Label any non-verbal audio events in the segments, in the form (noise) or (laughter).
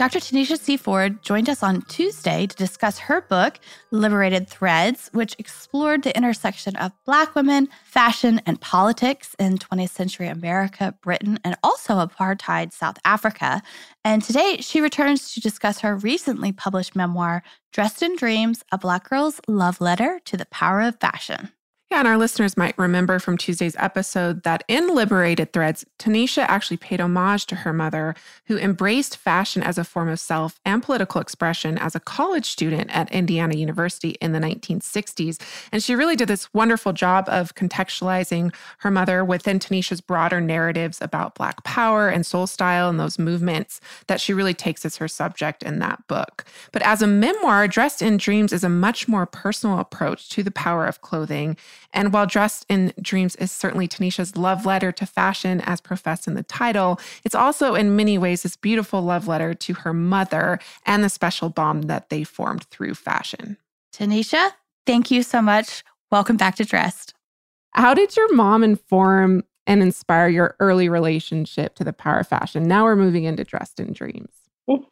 Dr. Tanisha C. Ford joined us on Tuesday to discuss her book, Liberated Threads, which explored the intersection of Black women, fashion, and politics in 20th century America, Britain, and also apartheid South Africa. And today she returns to discuss her recently published memoir, Dressed in Dreams A Black Girl's Love Letter to the Power of Fashion. Yeah, and our listeners might remember from Tuesday's episode that in Liberated Threads, Tanisha actually paid homage to her mother, who embraced fashion as a form of self and political expression as a college student at Indiana University in the 1960s. And she really did this wonderful job of contextualizing her mother within Tanisha's broader narratives about Black power and soul style and those movements that she really takes as her subject in that book. But as a memoir, Dressed in Dreams is a much more personal approach to the power of clothing and while Dressed in Dreams is certainly Tanisha's love letter to fashion as professed in the title, it's also in many ways this beautiful love letter to her mother and the special bond that they formed through fashion. Tanisha, thank you so much. Welcome back to Dressed. How did your mom inform and inspire your early relationship to the power of fashion? Now we're moving into Dressed in Dreams. (laughs) um,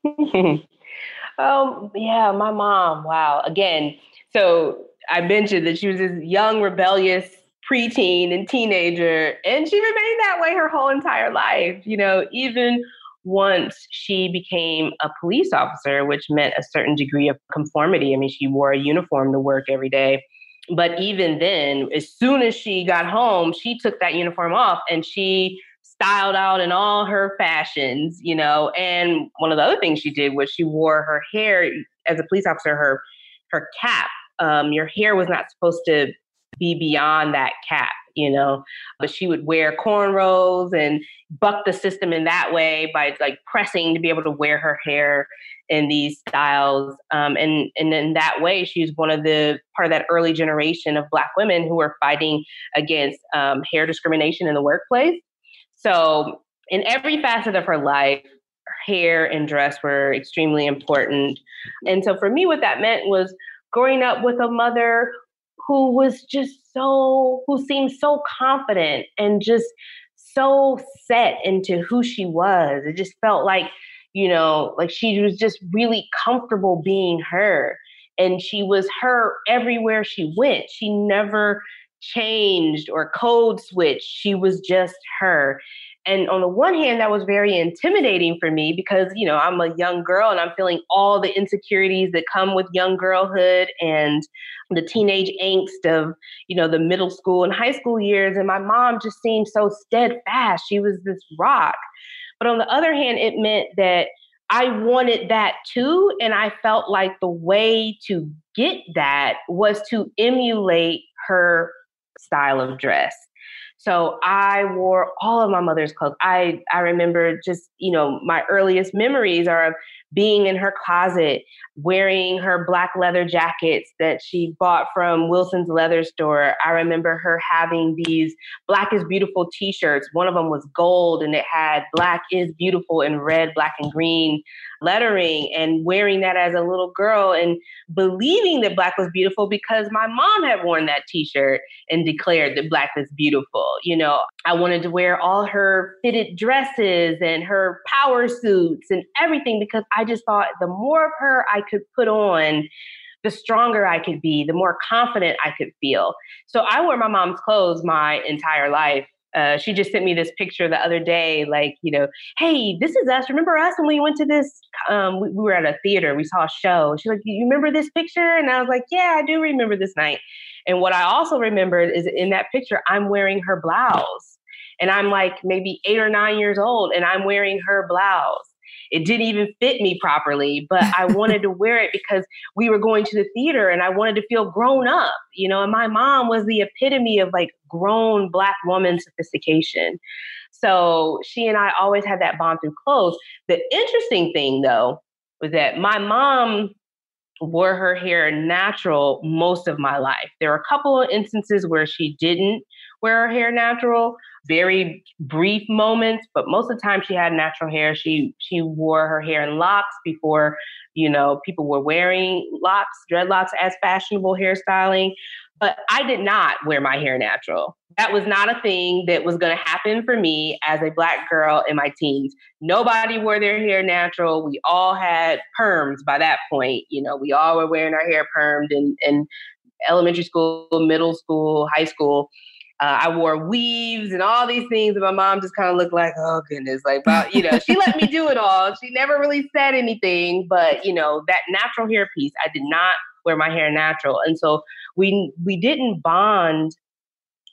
yeah, my mom. Wow. Again, so I mentioned that she was this young, rebellious preteen and teenager, and she remained that way her whole entire life. You know, even once she became a police officer, which meant a certain degree of conformity. I mean, she wore a uniform to work every day. But even then, as soon as she got home, she took that uniform off and she styled out in all her fashions, you know. And one of the other things she did was she wore her hair as a police officer, her her cap um, your hair was not supposed to be beyond that cap, you know. But she would wear cornrows and buck the system in that way by like pressing to be able to wear her hair in these styles. Um, and and in that way, she's one of the part of that early generation of Black women who were fighting against um, hair discrimination in the workplace. So in every facet of her life, hair and dress were extremely important. And so for me, what that meant was growing up with a mother who was just so, who seemed so confident and just so set into who she was. It just felt like, you know, like she was just really comfortable being her. And she was her everywhere she went. She never changed or code switched. She was just her. And on the one hand, that was very intimidating for me because, you know, I'm a young girl and I'm feeling all the insecurities that come with young girlhood and the teenage angst of, you know, the middle school and high school years. And my mom just seemed so steadfast. She was this rock. But on the other hand, it meant that I wanted that too. And I felt like the way to get that was to emulate her style of dress. So I wore all of my mother's clothes. I I remember just, you know, my earliest memories are of being in her closet, wearing her black leather jackets that she bought from Wilson's leather store. I remember her having these Black is Beautiful t shirts. One of them was gold and it had Black is Beautiful in red, black, and green lettering and wearing that as a little girl and believing that black was beautiful because my mom had worn that t-shirt and declared that black was beautiful you know i wanted to wear all her fitted dresses and her power suits and everything because i just thought the more of her i could put on the stronger I could be, the more confident I could feel. So I wore my mom's clothes my entire life. Uh, she just sent me this picture the other day, like, you know, hey, this is us. Remember us when we went to this? Um, we, we, were at a theater, we saw a show. She's like, you remember this picture? And I was like, yeah, I do remember this night. And what I also remembered is in that picture, I'm wearing her blouse. And I'm like maybe eight or nine years old, and I'm wearing her blouse. It didn't even fit me properly, but I (laughs) wanted to wear it because we were going to the theater and I wanted to feel grown up, you know. And my mom was the epitome of like grown black woman sophistication. So she and I always had that bond through clothes. The interesting thing though was that my mom wore her hair natural most of my life. There were a couple of instances where she didn't wear her hair natural, very brief moments, but most of the time she had natural hair. She she wore her hair in locks before, you know, people were wearing locks, dreadlocks as fashionable hairstyling. But I did not wear my hair natural. That was not a thing that was going to happen for me as a black girl in my teens. Nobody wore their hair natural. We all had perms by that point. You know, we all were wearing our hair permed in, in elementary school, middle school, high school. Uh, I wore weaves and all these things, and my mom just kind of looked like, oh goodness, like, well, you know, she let me do it all. She never really said anything, but you know, that natural hair piece, I did not wear my hair natural, and so we we didn't bond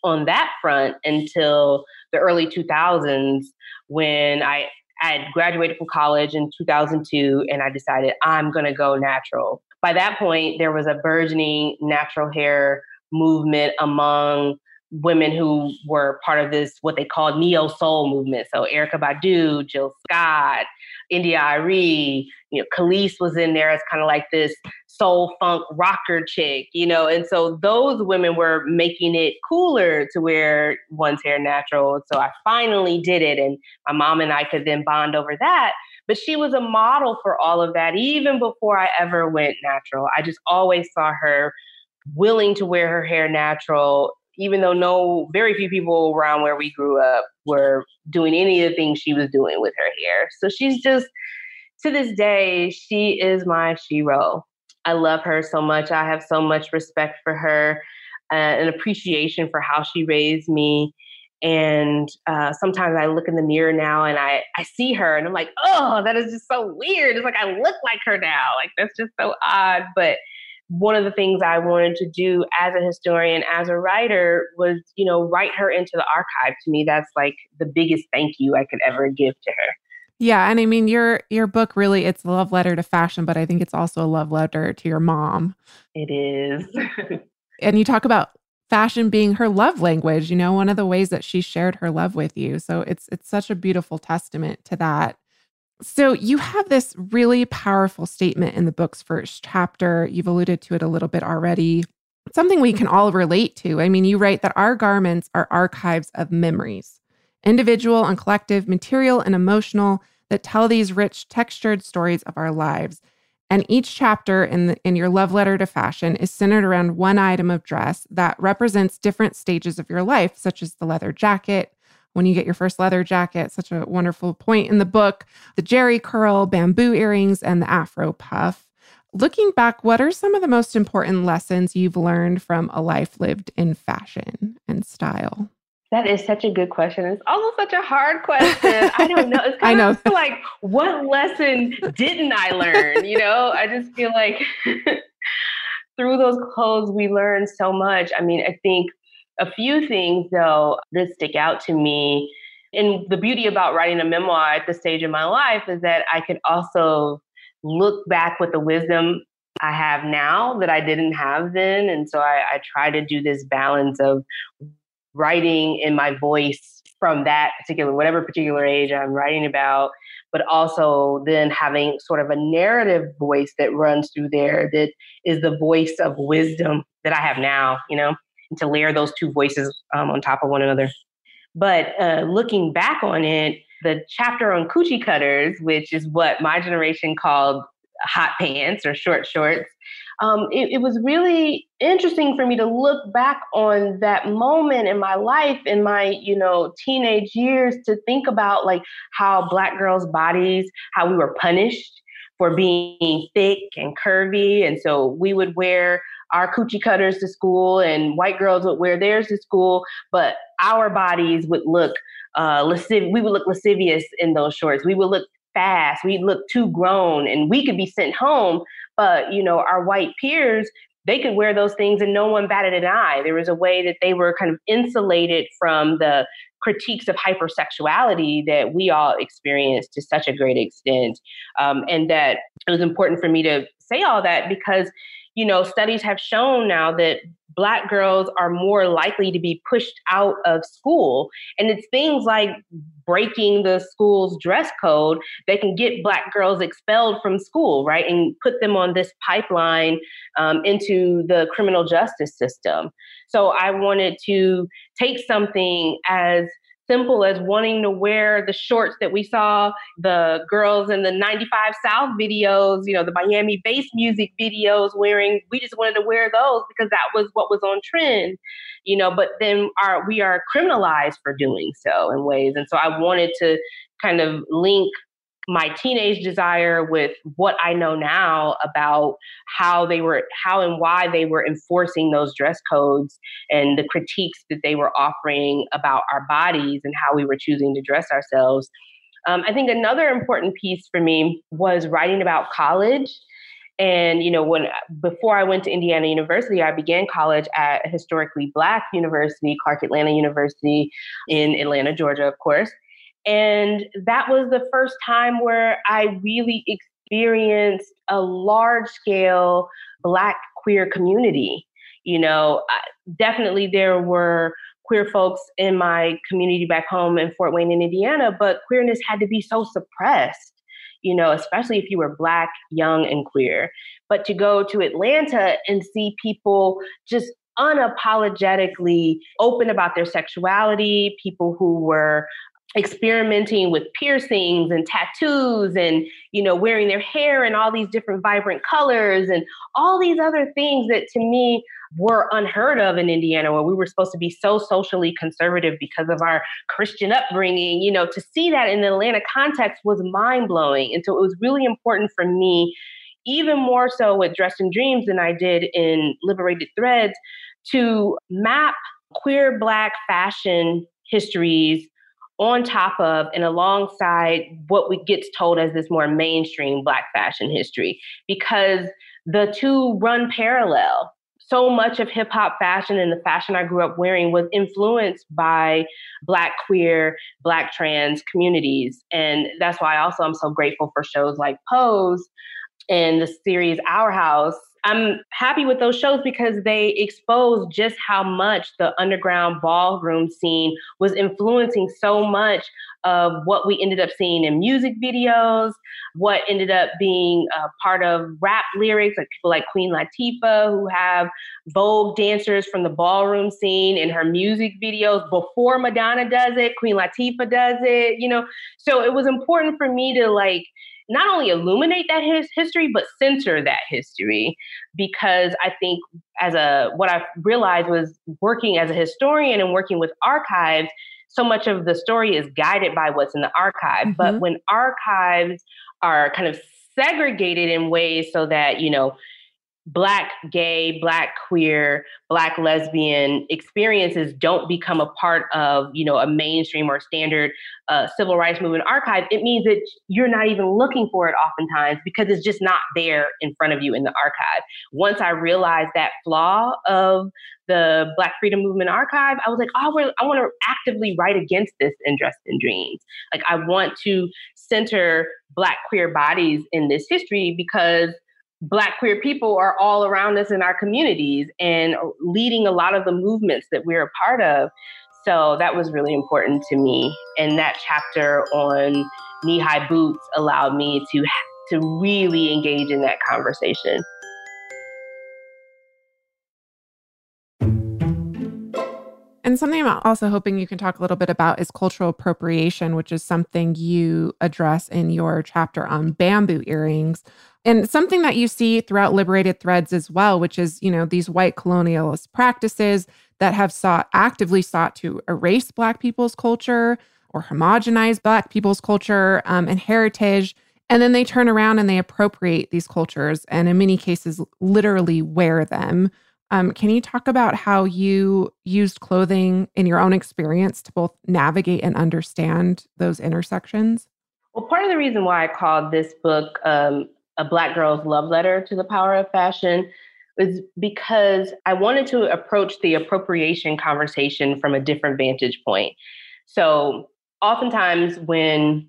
on that front until the early 2000s when I I had graduated from college in 2002 and I decided I'm going to go natural. By that point, there was a burgeoning natural hair movement among women who were part of this what they called neo soul movement. So Erykah Badu, Jill Scott, India.Arie, you know, Kelis was in there as kind of like this soul funk rocker chick, you know, and so those women were making it cooler to wear one's hair natural. So I finally did it, and my mom and I could then bond over that. But she was a model for all of that, even before I ever went natural. I just always saw her willing to wear her hair natural even though no very few people around where we grew up were doing any of the things she was doing with her hair. So she's just to this day, she is my shero. I love her so much. I have so much respect for her, uh, and appreciation for how she raised me. And uh, sometimes I look in the mirror now and I, I see her and I'm like, oh, that is just so weird. It's like I look like her now. Like that's just so odd. But one of the things I wanted to do as a historian, as a writer, was, you know, write her into the archive. To me, that's like the biggest thank you I could ever give to her. Yeah, and I mean your your book really it's a love letter to fashion, but I think it's also a love letter to your mom. It is. (laughs) and you talk about fashion being her love language, you know, one of the ways that she shared her love with you. So it's it's such a beautiful testament to that. So, you have this really powerful statement in the book's first chapter. You've alluded to it a little bit already. Something we can all relate to. I mean, you write that our garments are archives of memories, individual and collective, material and emotional, that tell these rich, textured stories of our lives. And each chapter in, the, in your love letter to fashion is centered around one item of dress that represents different stages of your life, such as the leather jacket, when you get your first leather jacket, such a wonderful point in the book, the Jheri curl, bamboo earrings, and the afro puff. Looking back, what are some of the most important lessons you've learned from a life lived in fashion and style? That is such a good question. It's also such a hard question. I don't know. It's kind (laughs) I know. of like, what lesson didn't I learn? You know, I just feel like (laughs) through those clothes, we learn so much. I mean, I think a few things, though, that stick out to me. And the beauty about writing a memoir at this stage in my life is that I could also look back with the wisdom I have now that I didn't have then. And so I, I try to do this balance of writing in my voice from that particular, whatever particular age I'm writing about, but also then having sort of a narrative voice that runs through there that is the voice of wisdom that I have now, you know? And to layer those two voices um, on top of one another. But uh, looking back on it, the chapter on coochie cutters, which is what my generation called hot pants or short shorts, um, it, it, was really interesting for me to look back on that moment in my life in my you know teenage years to think about like how black girls bodies how we were punished for being thick and curvy and so we would wear our coochie cutters to school and white girls would wear theirs to school, but our bodies would look uh, we would look lascivious in those shorts. We would look fast. We'd look too grown and we could be sent home. But, you know, our white peers, they could wear those things and no one batted an eye. There was a way that they were kind of insulated from the critiques of hypersexuality that we all experienced to such a great extent. Um, and that it was important for me to say all that because you know, studies have shown now that Black girls are more likely to be pushed out of school. And it's things like breaking the school's dress code that can get Black girls expelled from school, right? And put them on this pipeline um, into the criminal justice system. So I wanted to take something as simple as wanting to wear the shorts that we saw the girls in the 95 South videos, you know, the Miami bass music videos wearing. We just wanted to wear those because that was what was on trend, you know, but then our we are criminalized for doing so in ways. And so I wanted to kind of link my teenage desire with what I know now about how they were, how and why they were enforcing those dress codes and the critiques that they were offering about our bodies and how we were choosing to dress ourselves. Um, I think another important piece for me was writing about college. And you know, when before I went to Indiana University, I began college at a historically black university, Clark Atlanta University in Atlanta, Georgia, of course. And that was the first time where I really experienced a large scale Black queer community. You know, definitely there were queer folks in my community back home in Fort Wayne in Indiana, but queerness had to be so suppressed, you know, especially if you were Black, young, and queer. But to go to Atlanta and see people just unapologetically open about their sexuality, people who were experimenting with piercings and tattoos and you know wearing their hair in all these different vibrant colors and all these other things that to me were unheard of in Indiana where we were supposed to be so socially conservative because of our Christian upbringing you know to see that in the Atlanta context was mind blowing and so it was really important for me even more so with Dressed in Dreams than I did in Liberated Threads to map queer black fashion histories on top of and alongside what we gets told as this more mainstream black fashion history because the two run parallel so much of hip hop fashion and the fashion I grew up wearing was influenced by Black queer, Black trans communities. And that's why also I'm so grateful for shows like Pose and the series Our House I'm happy with those shows because they exposed just how much the underground ballroom scene was influencing so much of what we ended up seeing in music videos, what ended up being a part of rap lyrics, like people like Queen Latifah, who have Vogue dancers from the ballroom scene in her music videos before Madonna does it, Queen Latifah does it, you know. So it was important for me to like not only illuminate that his history, but center that history. Because I think as a what I realized was working as a historian and working with archives, so much of the story is guided by what's in the archive. Mm-hmm. But when archives are kind of segregated in ways so that, you know, black gay black queer black lesbian experiences don't become a part of you know a mainstream or standard uh, civil rights movement archive. It means that you're not even looking for it oftentimes because it's just not there in front of you in the archive. Once i realized that flaw of the black freedom movement archive i was like oh i want to actively write against this in dressed in dreams. Like i want to center black queer bodies in this history because Black queer people are all around us in our communities and uh, leading a lot of the movements that we're a part of. So that was really important to me. And that chapter on knee high boots allowed me to, to really engage in that conversation. And something I'm also hoping you can talk a little bit about is cultural appropriation, which is something you address in your chapter on bamboo earrings. And something that you see throughout liberated threads as well, which is, you know, these white colonialist practices that have sought actively sought to erase Black people's culture or homogenize Black people's culture um, and heritage. And then they turn around and they appropriate these cultures and in many cases literally wear them. Um, can you talk about how you used clothing in your own experience to both navigate and understand those intersections? Well, part of the reason why I called this book um, A Black Girl's Love Letter to the Power of Fashion was because I wanted to approach the appropriation conversation from a different vantage point. So, oftentimes when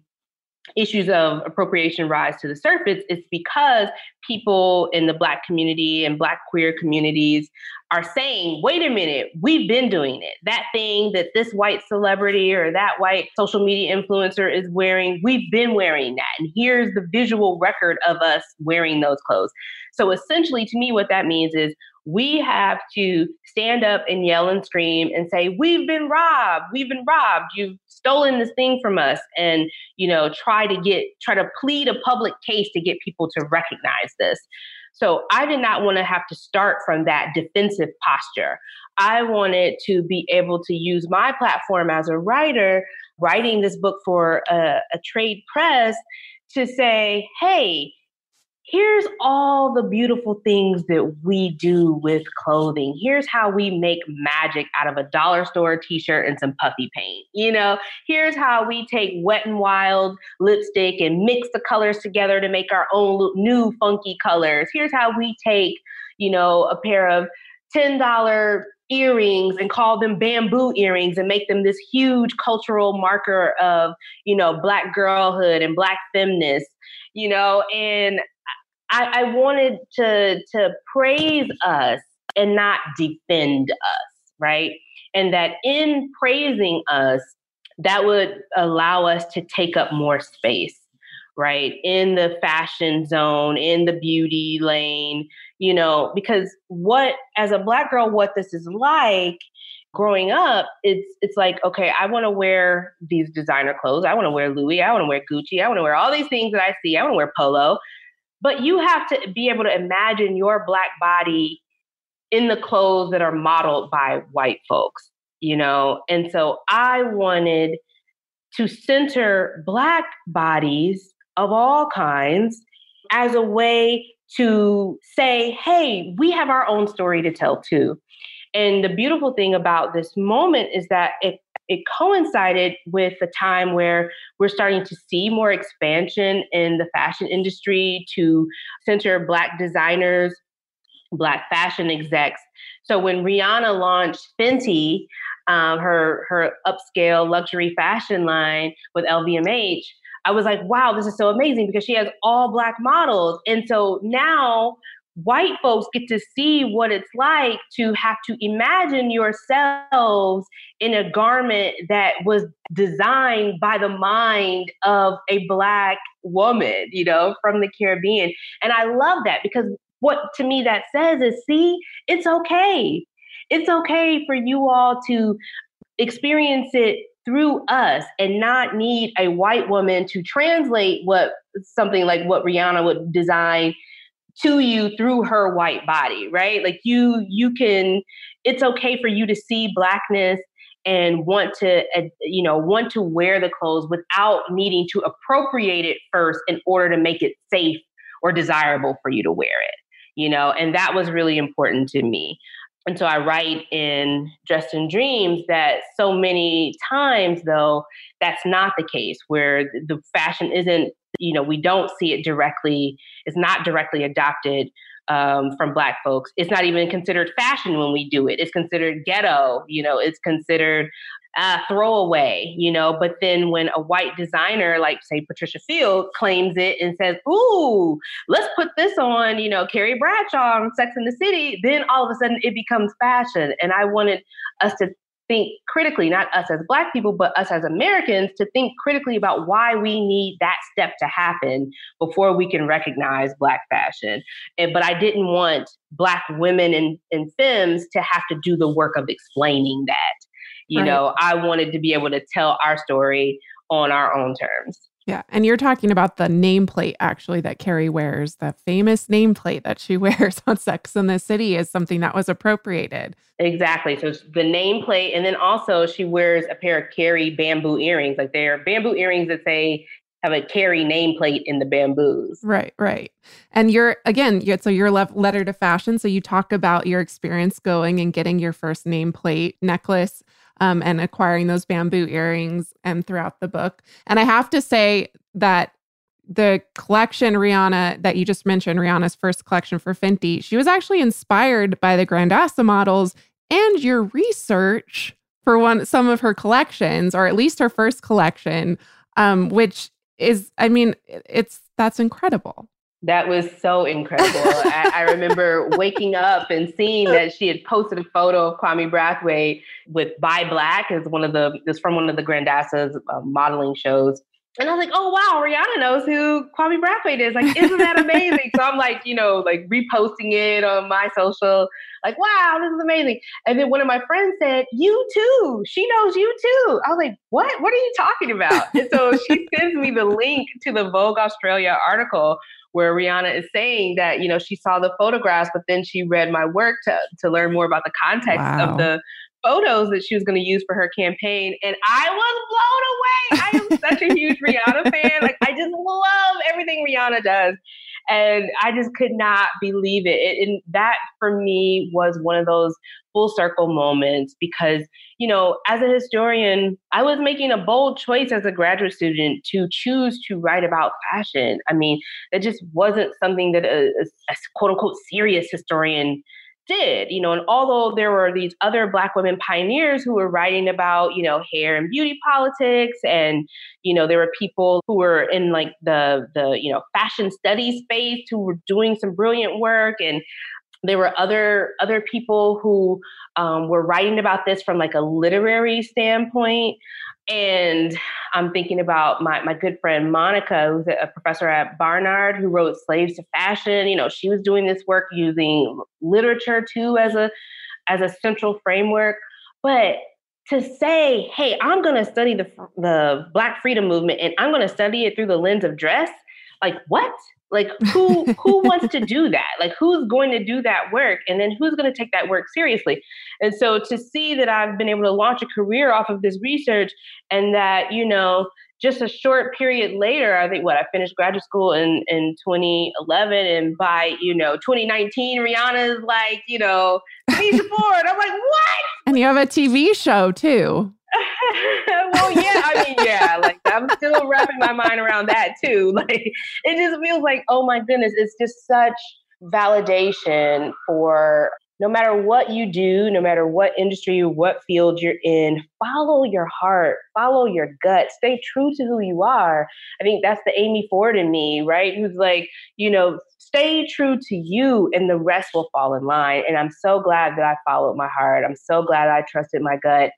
issues of appropriation rise to the surface, it's because people in the Black community and Black queer communities are saying, wait a minute, we've been doing it. That thing that this white celebrity or that white social media influencer is wearing, we've been wearing that. And here's the visual record of us wearing those clothes. So essentially, to me, what that means is we have to stand up and yell and scream and say, We've been robbed. We've been robbed. You've stolen this thing from us. And, you know, try to get, try to plead a public case to get people to recognize this. So I did not want to have to start from that defensive posture. I wanted to be able to use my platform as a writer, writing this book for a, a trade press to say, hey, here's all the beautiful things that we do with clothing. Here's how we make magic out of a dollar store t shirt and some puffy paint. You know, here's how we take wet and wild lipstick and mix the colors together to make our own new funky colors. Here's how we take, you know, a pair of $10 earrings and call them bamboo earrings and make them this huge cultural marker of you know black girlhood and black feminist you know and I, I wanted to to praise us and not defend us, right? And that in praising us, that would allow us to take up more space, right? In the fashion zone, in the beauty lane, you know, because what as a black girl, what this is like growing up, it's it's like, okay, I want to wear these designer clothes. I want to wear Louis. I want to wear Gucci. I want to wear all these things that I see. I want to wear polo. But you have to be able to imagine your black body in the clothes that are modeled by white folks, you know? And so I wanted to center black bodies of all kinds as a way to say, hey, we have our own story to tell too. And the beautiful thing about this moment is that it it coincided with a time where we're starting to see more expansion in the fashion industry to center Black designers, Black fashion execs. So when Rihanna launched Fenty, um, her her upscale luxury fashion line with LVMH, I was like, wow, this is so amazing because she has all black models. And so now white folks get to see what it's like to have to imagine yourselves in a garment that was designed by the mind of a black woman, you know, from the Caribbean. And I love that because what to me that says is see, it's okay. It's okay for you all to experience it through us and not need a white woman to translate what something like what Rihanna would design to you through her white body, right? Like you you can it's okay for you to see blackness and want to uh, you know want to wear the clothes without needing to appropriate it first in order to make it safe or desirable for you to wear it you know and that was really important to me and so I write in Dressed in Dreams that so many times, though, that's not the case, where the fashion isn't you know, we don't see it directly, it's not directly adopted um, from Black folks. It's not even considered fashion when we do it. It's considered ghetto, you know, it's considered uh, throwaway, you know. But then when a white designer, like say Patricia Field, claims it and says, "Ooh, let's put this on," you know, Carrie Bradshaw on Sex in the City, then all of a sudden it becomes fashion. And I wanted us to think critically, not us as Black people, but us as Americans, to think critically about why we need that step to happen before we can recognize Black fashion. And, but I didn't want Black women and, and femmes to have to do the work of explaining that. You right. know, I wanted to be able to tell our story on our own terms. Yeah. And you're talking about the nameplate actually that Carrie wears, the famous nameplate that she (laughs) wears on Sex in the City is something that was appropriated. Exactly. So the nameplate, and then also she wears a pair of Carrie bamboo earrings. Like they're bamboo earrings that say have a Carrie nameplate in the bamboos. Right, right. And you're again, you're, so you're letter to fashion. So you talk about your experience going and getting your first nameplate necklace um, and acquiring those bamboo earrings and throughout the book. And I have to say that the collection Rihanna that you just mentioned, Rihanna's first collection for Fenty, she was actually inspired by the Grandassa models and your research for one some of her collections, or at least her first collection, um, which is, I mean, it's that's incredible. That was so incredible. I, I, remember waking up and seeing that she had posted a photo of Kwame Brathwaite with Buy Black as one of the, is from one of the Grandassa's uh, modeling shows. And I was like, oh wow, Rihanna knows who Kwame Brathwaite is. Like, isn't that amazing? so I'm like, you know, like reposting it on my social, like, wow, this is amazing. And then one of my friends said, You too. She knows you too. I was like, What? What are you talking about? and so she sends me the link to the Vogue Australia article where Rihanna is saying that, you know, she saw the photographs, but then she read my work to to learn more about the context wow. of the photos that she was going to use for her campaign. And I was blown away. I am such a huge Rihanna fan. Like, I just love everything Rihanna does. And I just could not believe it. it. And that for me was one of those full circle moments because, you know, as a historian, I was making a bold choice as a graduate student to choose to write about fashion. I mean, it just wasn't something that a, a quote unquote serious historian did, you know, and although there were these other Black women pioneers who were writing about, you know, hair and beauty politics, and you know, there were people who were in like the the you know fashion studies space who were doing some brilliant work, and there were other other people who um, were writing about this from like a literary standpoint. And I'm thinking about my, my good friend Monica, who's a professor at Barnard, who wrote Slaves to Fashion. You know, she was doing this work using literature too as a as a central framework. But to say, hey, I'm going to study the the Black freedom movement and I'm going to study it through the lens of dress, like what? Like who who wants to do that? Like who's going to do that work and then who's going to take that work seriously? And so to see that I've been able to launch a career off of this research and that, you know, just a short period later, I think what I finished graduate school in, in 2011, and by you know 2019, Rihanna's like you know Tanisha Ford. I'm like, what? And you have a TV show too. (laughs) well, yeah, I mean, yeah, like wrapping my mind around that too. (laughs) Like it just feels like, oh my goodness, it's just such validation for no matter what you do, no matter what industry what field you're in, follow your heart, follow your gut, stay true to who you are. I think that's the Amy Ford in me, right? Who's like, you know, stay true to you and the rest will fall in line. And I'm so glad that I followed my heart. I'm so glad I trusted my gut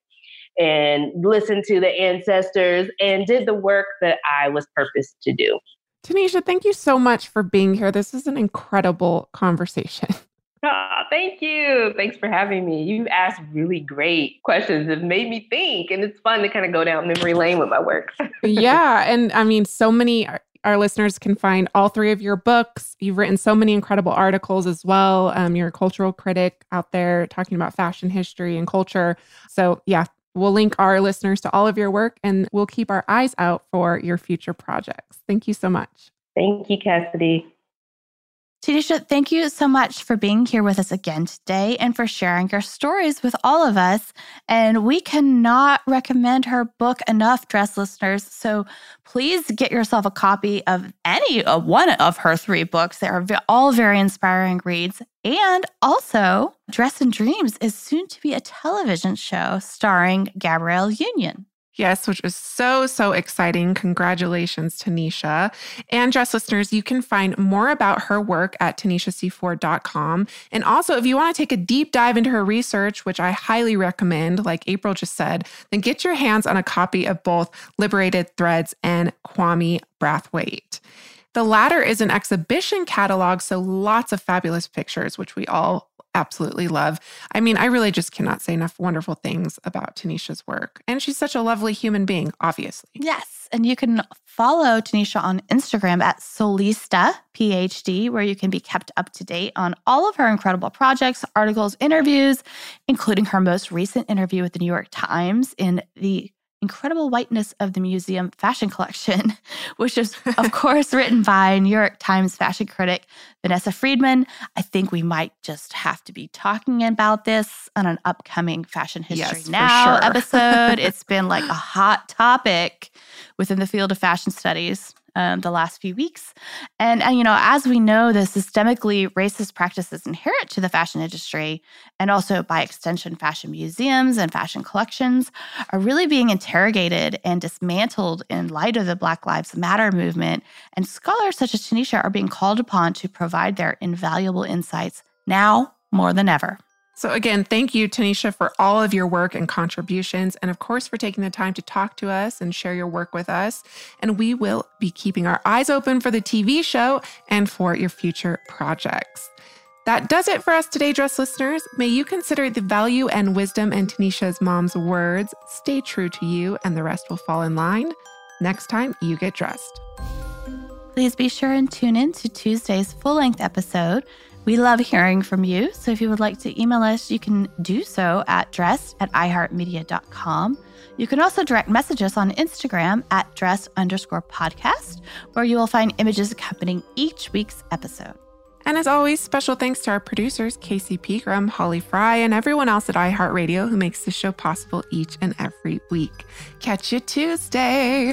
and listened to the ancestors and did the work that I was purposed to do. Tanisha, thank you so much for being here. This is an incredible conversation. (laughs) Oh, thank you. Thanks for having me. You've asked really great questions that made me think, and it's fun to kind of go down memory lane with my work. (laughs) yeah. And I mean, so many our listeners can find all three of your books. You've written so many incredible articles as well. Um, you're a cultural critic out there talking about fashion history and culture. So, yeah, We'll link our listeners to all of your work and we'll keep our eyes out for your future projects. Thank you so much. Thank you, Cassidy. Tanisha, thank you so much for being here with us again today and for sharing your stories with all of us. And we cannot recommend her book enough, dress listeners. So please get yourself a copy of any one of her three books. They are all very inspiring reads. And also, Dressed in Dreams is soon to be a television show starring Gabrielle Union. Yes, which is so, so exciting. Congratulations, Tanisha. And dress listeners, you can find more about her work at tanishacford.com. And also, if you want to take a deep dive into her research, which I highly recommend, like April just said, then get your hands on a copy of both Liberated Threads and Kwame Brathwaite. The latter is an exhibition catalog, so lots of fabulous pictures, which we all absolutely love. I mean, I really just cannot say enough wonderful things about Tanisha's work. And she's such a lovely human being, obviously. Yes. And you can follow Tanisha on Instagram at Soulista PhD, where you can be kept up to date on all of her incredible projects, articles, interviews, including her most recent interview with the New York Times in the incredible whiteness of the museum fashion collection, (laughs) which is, of (laughs) course, written by New York Times fashion critic Vanessa Friedman. I think we might just have to be talking about this on an upcoming Fashion History yes, Now sure. (laughs) episode. it's been like a hot topic within the field of fashion studies. Um, the last few weeks. And, and, you know, as we know, the systemically racist practices inherent to the fashion industry, and also by extension, fashion museums and fashion collections, are really being interrogated and dismantled in light of the Black Lives Matter movement. And scholars such as Tanisha are being called upon to provide their invaluable insights now more than ever. So, again, thank you, Tanisha, for all of your work and contributions. And of course, for taking the time to talk to us and share your work with us. And we will be keeping our eyes open for the TV show and for your future projects. That does it for us today, dress listeners. May you consider the value and wisdom in Tanisha's mom's words. Stay true to you, and the rest will fall in line next time you get dressed. Please be sure and tune in to Tuesday's full length episode we love hearing from you. So if you would like to email us, you can do so at dress at iheartmedia.com. You can also direct message us on Instagram at dress underscore podcast, where you will find images accompanying each week's episode. And as always, special thanks to our producers, Casey Pegram, Holly Fry, and everyone else at iHeartRadio who makes this show possible each and every week. Catch you Tuesday.